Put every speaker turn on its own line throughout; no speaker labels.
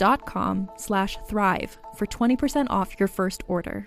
dot com slash thrive for 20% off your first order.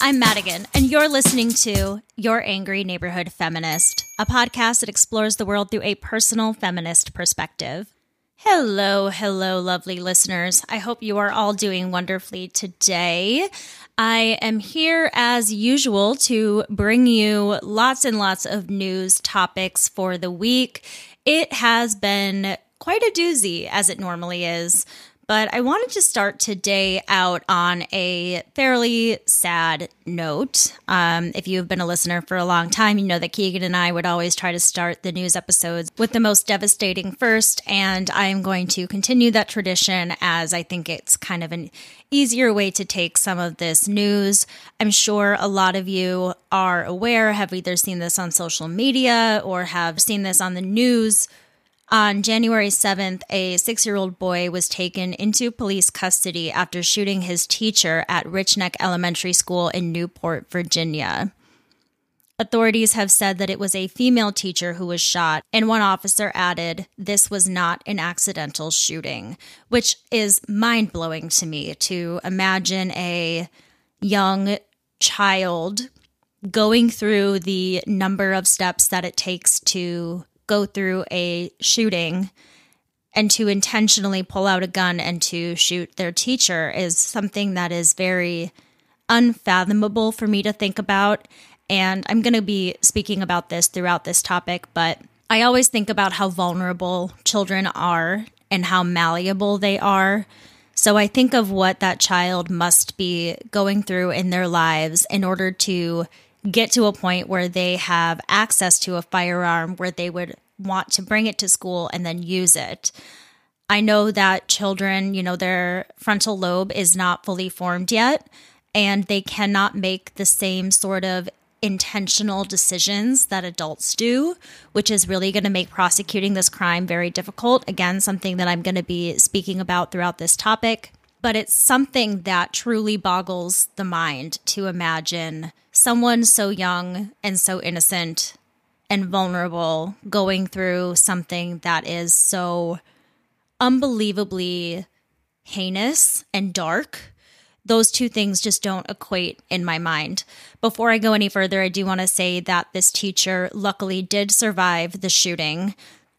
I'm Madigan, and you're listening to Your Angry Neighborhood Feminist, a podcast that explores the world through a personal feminist perspective. Hello, hello, lovely listeners. I hope you are all doing wonderfully today. I am here as usual to bring you lots and lots of news topics for the week. It has been quite a doozy, as it normally is. But I wanted to start today out on a fairly sad note. Um, if you've been a listener for a long time, you know that Keegan and I would always try to start the news episodes with the most devastating first. And I am going to continue that tradition as I think it's kind of an easier way to take some of this news. I'm sure a lot of you are aware, have either seen this on social media or have seen this on the news on January 7th, a six year old boy was taken into police custody after shooting his teacher at Rich Neck Elementary School in Newport, Virginia. Authorities have said that it was a female teacher who was shot, and one officer added, This was not an accidental shooting, which is mind blowing to me to imagine a young child going through the number of steps that it takes to go through a shooting and to intentionally pull out a gun and to shoot their teacher is something that is very unfathomable for me to think about. And I'm going to be speaking about this throughout this topic, but I always think about how vulnerable children are and how malleable they are. So I think of what that child must be going through in their lives in order to get to a point where they have access to a firearm where they would want to bring it to school and then use it. I know that children, you know, their frontal lobe is not fully formed yet, and they cannot make the same sort of intentional decisions that adults do, which is really going to make prosecuting this crime very difficult. Again, something that I'm going to be speaking about throughout this topic. But it's something that truly boggles the mind to imagine someone so young and so innocent and vulnerable going through something that is so unbelievably heinous and dark those two things just don't equate in my mind. Before I go any further, I do want to say that this teacher luckily did survive the shooting.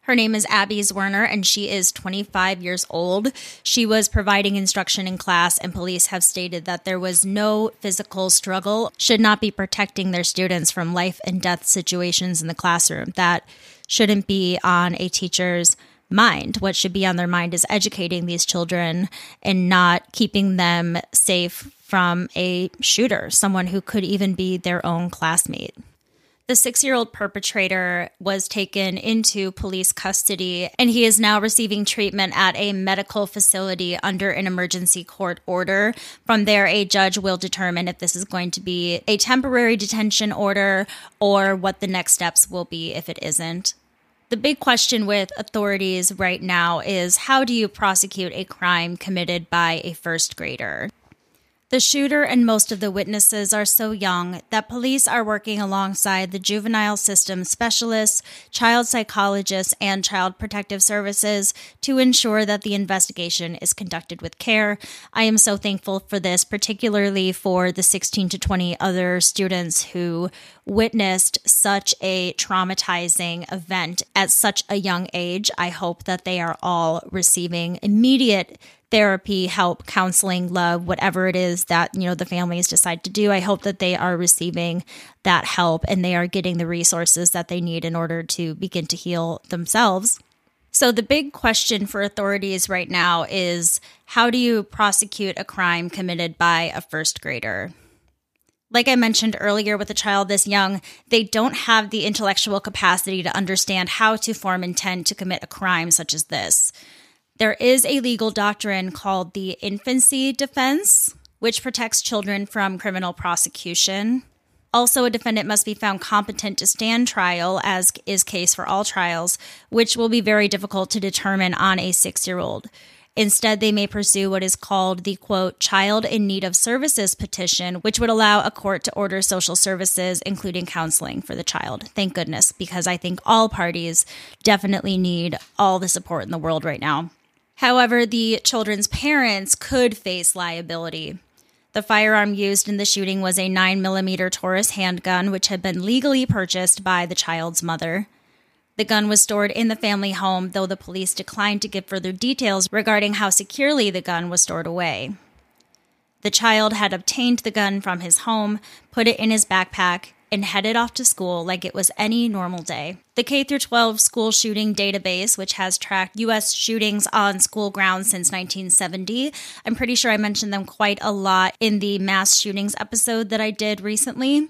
Her name is Abby Zwerner, and she is 25 years old. She was providing instruction in class, and police have stated that there was no physical struggle, should not be protecting their students from life and death situations in the classroom. That shouldn't be on a teacher's mind. What should be on their mind is educating these children and not keeping them safe from a shooter, someone who could even be their own classmate. The six year old perpetrator was taken into police custody and he is now receiving treatment at a medical facility under an emergency court order. From there, a judge will determine if this is going to be a temporary detention order or what the next steps will be if it isn't. The big question with authorities right now is how do you prosecute a crime committed by a first grader? The shooter and most of the witnesses are so young that police are working alongside the juvenile system specialists, child psychologists, and child protective services to ensure that the investigation is conducted with care. I am so thankful for this, particularly for the 16 to 20 other students who witnessed such a traumatizing event at such a young age. I hope that they are all receiving immediate therapy, help, counseling, love, whatever it is that, you know, the families decide to do. I hope that they are receiving that help and they are getting the resources that they need in order to begin to heal themselves. So, the big question for authorities right now is how do you prosecute a crime committed by a first grader? Like I mentioned earlier with a child this young, they don't have the intellectual capacity to understand how to form intent to commit a crime such as this. There is a legal doctrine called the infancy defense, which protects children from criminal prosecution. Also, a defendant must be found competent to stand trial, as is case for all trials, which will be very difficult to determine on a six year old. Instead, they may pursue what is called the quote, child in need of services petition, which would allow a court to order social services, including counseling for the child. Thank goodness, because I think all parties definitely need all the support in the world right now. However, the children's parents could face liability. The firearm used in the shooting was a 9mm Taurus handgun, which had been legally purchased by the child's mother. The gun was stored in the family home, though the police declined to give further details regarding how securely the gun was stored away. The child had obtained the gun from his home, put it in his backpack, and headed off to school like it was any normal day. The K 12 school shooting database, which has tracked US shootings on school grounds since 1970, I'm pretty sure I mentioned them quite a lot in the mass shootings episode that I did recently.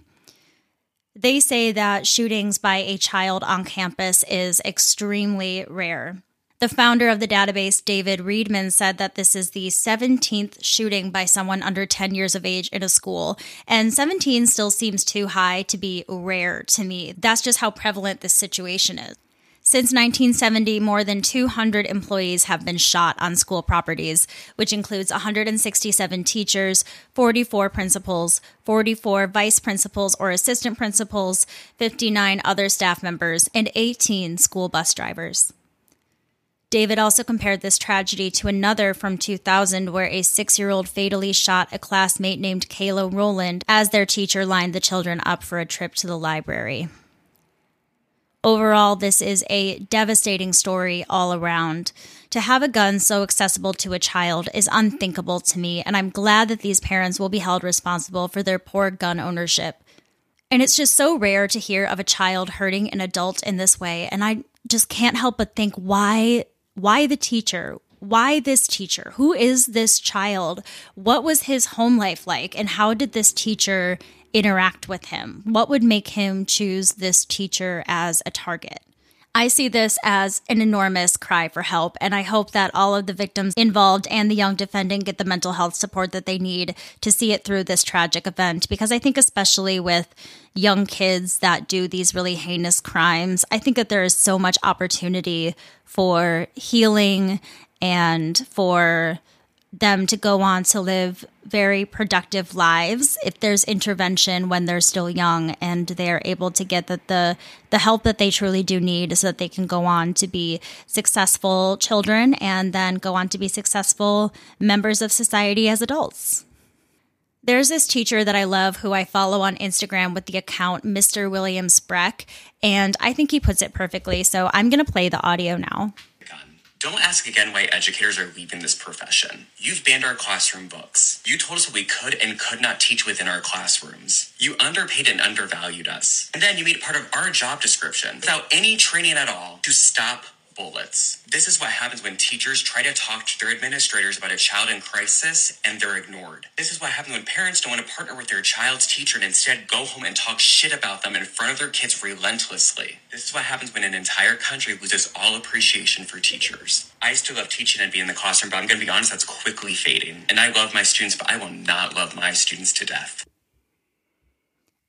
They say that shootings by a child on campus is extremely rare. The founder of the database, David Riedman, said that this is the 17th shooting by someone under 10 years of age in a school. And 17 still seems too high to be rare to me. That's just how prevalent this situation is. Since 1970, more than 200 employees have been shot on school properties, which includes 167 teachers, 44 principals, 44 vice principals or assistant principals, 59 other staff members, and 18 school bus drivers. David also compared this tragedy to another from 2000 where a six year old fatally shot a classmate named Kayla Rolland as their teacher lined the children up for a trip to the library. Overall, this is a devastating story all around. To have a gun so accessible to a child is unthinkable to me, and I'm glad that these parents will be held responsible for their poor gun ownership. And it's just so rare to hear of a child hurting an adult in this way, and I just can't help but think why why the teacher? Why this teacher? Who is this child? What was his home life like? And how did this teacher interact with him? What would make him choose this teacher as a target? I see this as an enormous cry for help, and I hope that all of the victims involved and the young defendant get the mental health support that they need to see it through this tragic event. Because I think, especially with young kids that do these really heinous crimes, I think that there is so much opportunity for healing and for them to go on to live very productive lives if there's intervention when they're still young and they're able to get the, the the help that they truly do need so that they can go on to be successful children and then go on to be successful members of society as adults. There's this teacher that I love who I follow on Instagram with the account Mr. William Spreck, and I think he puts it perfectly. So I'm going to play the audio now.
Don't ask again why educators are leaving this profession. You've banned our classroom books. You told us what we could and could not teach within our classrooms. You underpaid and undervalued us. And then you made it part of our job description without any training at all to stop bullets. This is what happens when teachers try to talk to their administrators about a child in crisis and they're ignored. This is what happens when parents don't want to partner with their child's teacher and instead go home and talk shit about them in front of their kids relentlessly. This is what happens when an entire country loses all appreciation for teachers. I still love teaching and being in the classroom, but I'm going to be honest, that's quickly fading. And I love my students, but I will not love my students to death.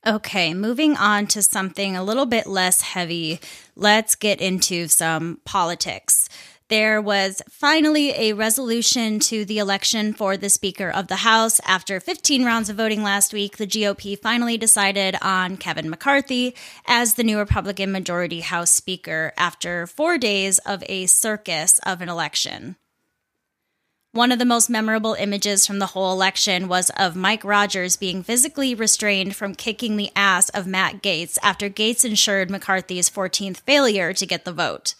Okay, moving on to something a little bit less heavy. Let's get into some politics. There was finally a resolution to the election for the Speaker of the House. After 15 rounds of voting last week, the GOP finally decided on Kevin McCarthy as the new Republican majority House Speaker after four days of a circus of an election. One of the most memorable images from the whole election was of Mike Rogers being physically restrained from kicking the ass of Matt Gaetz after Gaetz ensured McCarthy's 14th failure to get the vote.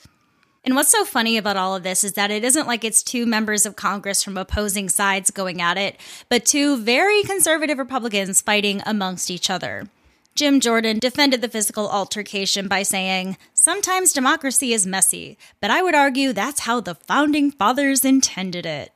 And what's so funny about all of this is that it isn't like it's two members of Congress from opposing sides going at it, but two very conservative Republicans fighting amongst each other. Jim Jordan defended the physical altercation by saying, Sometimes democracy is messy, but I would argue that's how the founding fathers intended it.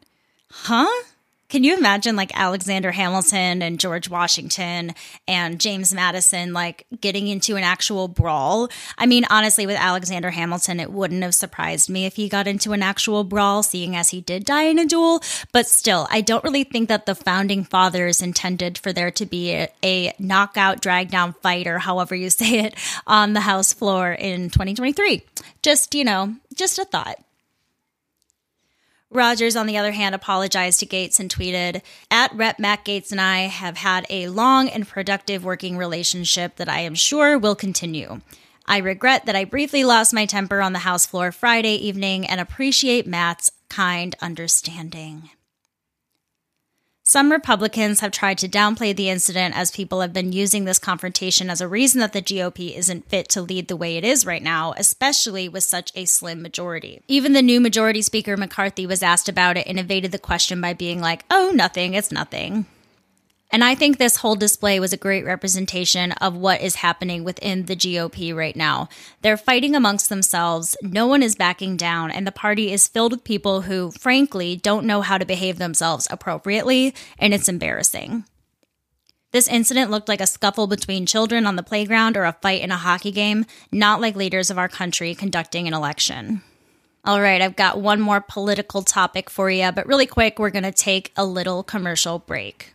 Huh? Can you imagine like Alexander Hamilton and George Washington and James Madison like getting into an actual brawl? I mean, honestly, with Alexander Hamilton, it wouldn't have surprised me if he got into an actual brawl, seeing as he did die in a duel. But still, I don't really think that the founding fathers intended for there to be a, a knockout, drag down fight, or however you say it, on the House floor in 2023. Just, you know, just a thought. Rogers, on the other hand, apologized to Gaetz and tweeted, At Rep Matt Gaetz and I have had a long and productive working relationship that I am sure will continue. I regret that I briefly lost my temper on the House floor Friday evening and appreciate Matt's kind understanding. Some Republicans have tried to downplay the incident as people have been using this confrontation as a reason that the GOP isn't fit to lead the way it is right now, especially with such a slim majority. Even the new majority speaker McCarthy was asked about it and evaded the question by being like, oh, nothing, it's nothing. And I think this whole display was a great representation of what is happening within the GOP right now. They're fighting amongst themselves, no one is backing down, and the party is filled with people who, frankly, don't know how to behave themselves appropriately, and it's embarrassing. This incident looked like a scuffle between children on the playground or a fight in a hockey game, not like leaders of our country conducting an election. All right, I've got one more political topic for you, but really quick, we're going to take a little commercial break.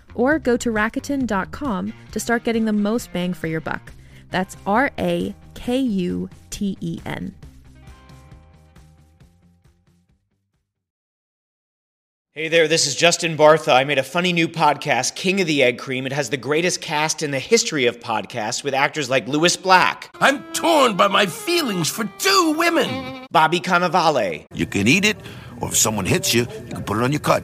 or go to Rakuten.com to start getting the most bang for your buck. That's R A K U T E N.
Hey there, this is Justin Bartha. I made a funny new podcast, King of the Egg Cream. It has the greatest cast in the history of podcasts with actors like Lewis Black.
I'm torn by my feelings for two women.
Bobby Cannavale.
You can eat it or if someone hits you, you can put it on your cut.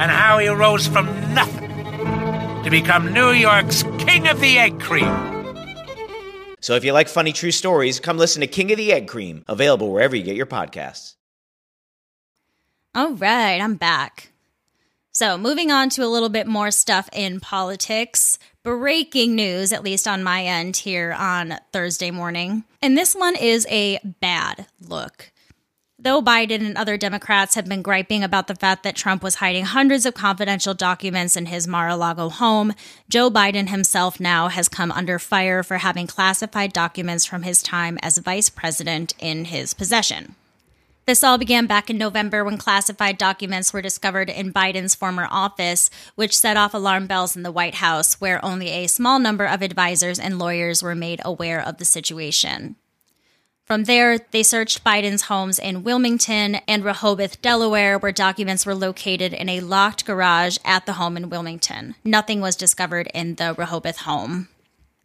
and how he rose from nothing to become New York's King of the Egg Cream.
So if you like funny true stories, come listen to King of the Egg Cream, available wherever you get your podcasts.
All right, I'm back. So, moving on to a little bit more stuff in politics. Breaking news, at least on my end here on Thursday morning. And this one is a bad look. Though Biden and other Democrats have been griping about the fact that Trump was hiding hundreds of confidential documents in his Mar a Lago home, Joe Biden himself now has come under fire for having classified documents from his time as vice president in his possession. This all began back in November when classified documents were discovered in Biden's former office, which set off alarm bells in the White House, where only a small number of advisors and lawyers were made aware of the situation. From there, they searched Biden's homes in Wilmington and Rehoboth, Delaware, where documents were located in a locked garage at the home in Wilmington. Nothing was discovered in the Rehoboth home.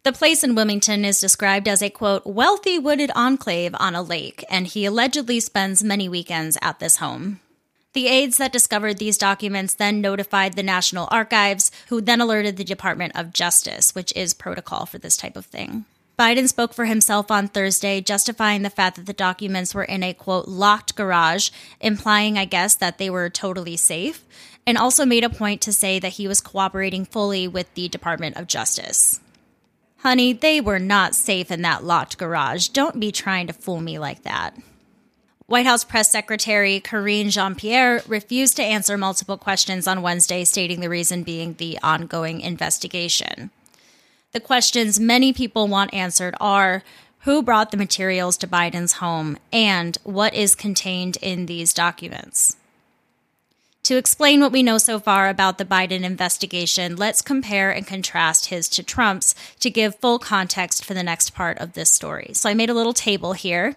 The place in Wilmington is described as a quote, wealthy wooded enclave on a lake, and he allegedly spends many weekends at this home. The aides that discovered these documents then notified the National Archives, who then alerted the Department of Justice, which is protocol for this type of thing. Biden spoke for himself on Thursday, justifying the fact that the documents were in a quote locked garage, implying, I guess, that they were totally safe, and also made a point to say that he was cooperating fully with the Department of Justice. Honey, they were not safe in that locked garage. Don't be trying to fool me like that. White House Press Secretary Karine Jean Pierre refused to answer multiple questions on Wednesday, stating the reason being the ongoing investigation. The questions many people want answered are who brought the materials to Biden's home and what is contained in these documents. To explain what we know so far about the Biden investigation, let's compare and contrast his to Trump's to give full context for the next part of this story. So I made a little table here.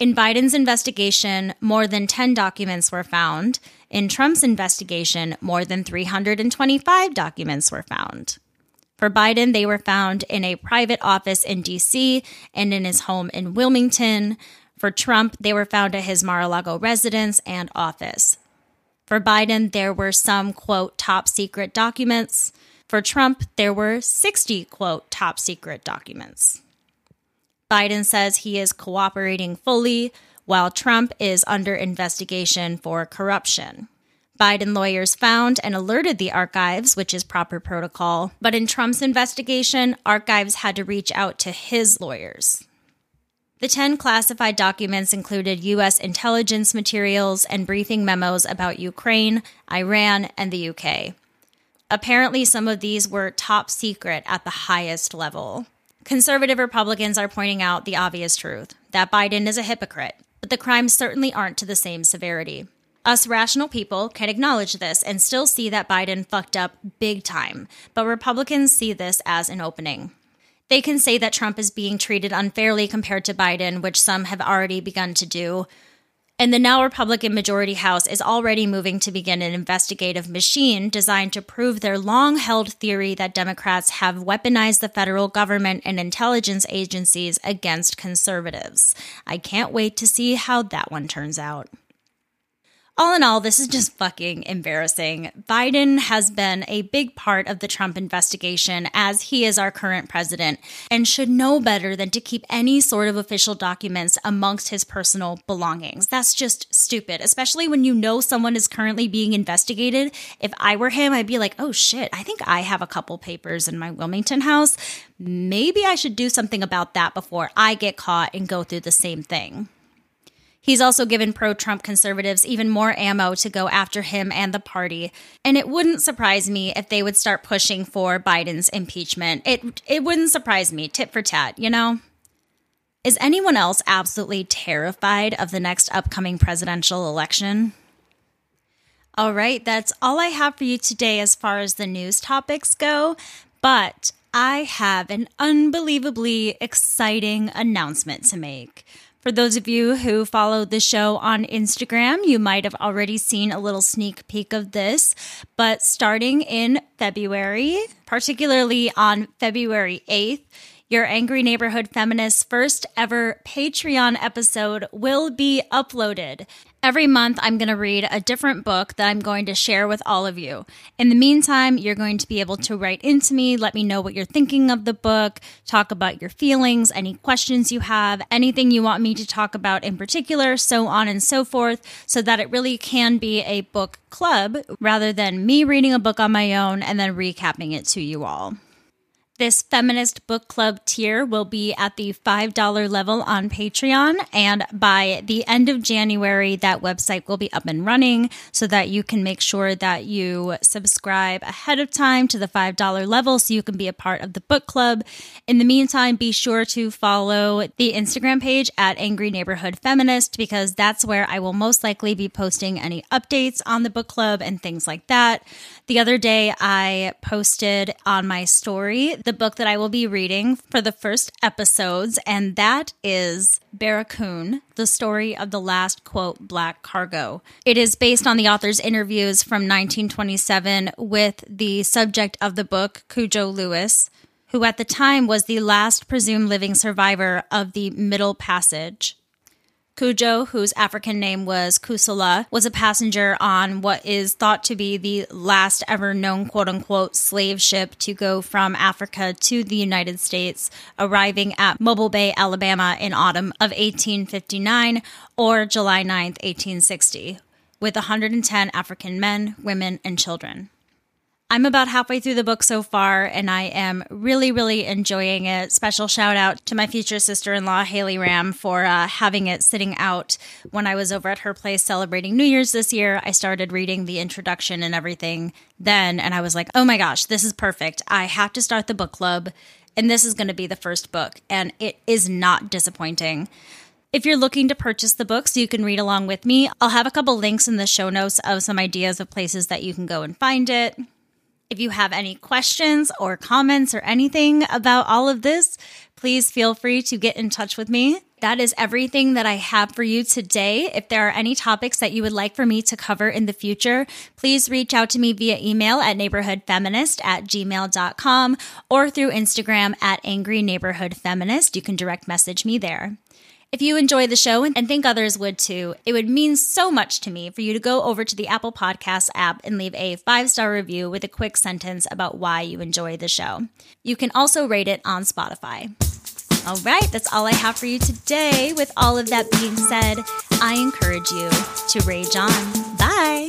In Biden's investigation, more than 10 documents were found. In Trump's investigation, more than 325 documents were found. For Biden, they were found in a private office in DC and in his home in Wilmington. For Trump, they were found at his Mar a Lago residence and office. For Biden, there were some, quote, top secret documents. For Trump, there were 60, quote, top secret documents. Biden says he is cooperating fully, while Trump is under investigation for corruption. Biden lawyers found and alerted the archives, which is proper protocol. But in Trump's investigation, archives had to reach out to his lawyers. The 10 classified documents included U.S. intelligence materials and briefing memos about Ukraine, Iran, and the UK. Apparently, some of these were top secret at the highest level. Conservative Republicans are pointing out the obvious truth that Biden is a hypocrite, but the crimes certainly aren't to the same severity. Us rational people can acknowledge this and still see that Biden fucked up big time, but Republicans see this as an opening. They can say that Trump is being treated unfairly compared to Biden, which some have already begun to do. And the now Republican majority House is already moving to begin an investigative machine designed to prove their long held theory that Democrats have weaponized the federal government and intelligence agencies against conservatives. I can't wait to see how that one turns out. All in all, this is just fucking embarrassing. Biden has been a big part of the Trump investigation as he is our current president and should know better than to keep any sort of official documents amongst his personal belongings. That's just stupid, especially when you know someone is currently being investigated. If I were him, I'd be like, oh shit, I think I have a couple papers in my Wilmington house. Maybe I should do something about that before I get caught and go through the same thing. He's also given pro Trump conservatives even more ammo to go after him and the party. And it wouldn't surprise me if they would start pushing for Biden's impeachment. It, it wouldn't surprise me, tit for tat, you know? Is anyone else absolutely terrified of the next upcoming presidential election? All right, that's all I have for you today as far as the news topics go. But I have an unbelievably exciting announcement to make. For those of you who follow the show on Instagram, you might have already seen a little sneak peek of this. But starting in February, particularly on February 8th, Your Angry Neighborhood Feminist's first ever Patreon episode will be uploaded. Every month, I'm going to read a different book that I'm going to share with all of you. In the meantime, you're going to be able to write into me, let me know what you're thinking of the book, talk about your feelings, any questions you have, anything you want me to talk about in particular, so on and so forth, so that it really can be a book club rather than me reading a book on my own and then recapping it to you all. This feminist book club tier will be at the $5 level on Patreon. And by the end of January, that website will be up and running so that you can make sure that you subscribe ahead of time to the $5 level so you can be a part of the book club. In the meantime, be sure to follow the Instagram page at Angry Neighborhood Feminist because that's where I will most likely be posting any updates on the book club and things like that. The other day, I posted on my story the book that I will be reading for the first episodes, and that is Barracoon, the story of the last quote black cargo. It is based on the author's interviews from 1927 with the subject of the book, Cudjo Lewis, who at the time was the last presumed living survivor of the Middle Passage. Cudjoe, whose African name was Kossola, was a passenger on what is thought to be the last ever known quote unquote slave ship to go from Africa to the United States, arriving at Mobile Bay, Alabama in autumn of 1859 or July 9, 1860, with 110 African men, women, and children. I'm about halfway through the book so far, and I am really, really enjoying it. Special shout out to my future sister in law, Haley Ram, for uh, having it sitting out when I was over at her place celebrating New Year's this year. I started reading the introduction and everything then, and I was like, oh my gosh, this is perfect. I have to start the book club, and this is going to be the first book, and it is not disappointing. If you're looking to purchase the book so you can read along with me, I'll have a couple links in the show notes of some ideas of places that you can go and find it. If you have any questions or comments or anything about all of this, please feel free to get in touch with me. That is everything that I have for you today. If there are any topics that you would like for me to cover in the future, please reach out to me via email at neighborhoodfeminist at gmail.com or through Instagram at angry neighborhood feminist. You can direct message me there. If you enjoy the show and think others would too, it would mean so much to me for you to go over to the Apple Podcasts app and leave a five star review with a quick sentence about why you enjoy the show. You can also rate it on Spotify. All right, that's all I have for you today. With all of that being said, I encourage you to rage on. Bye.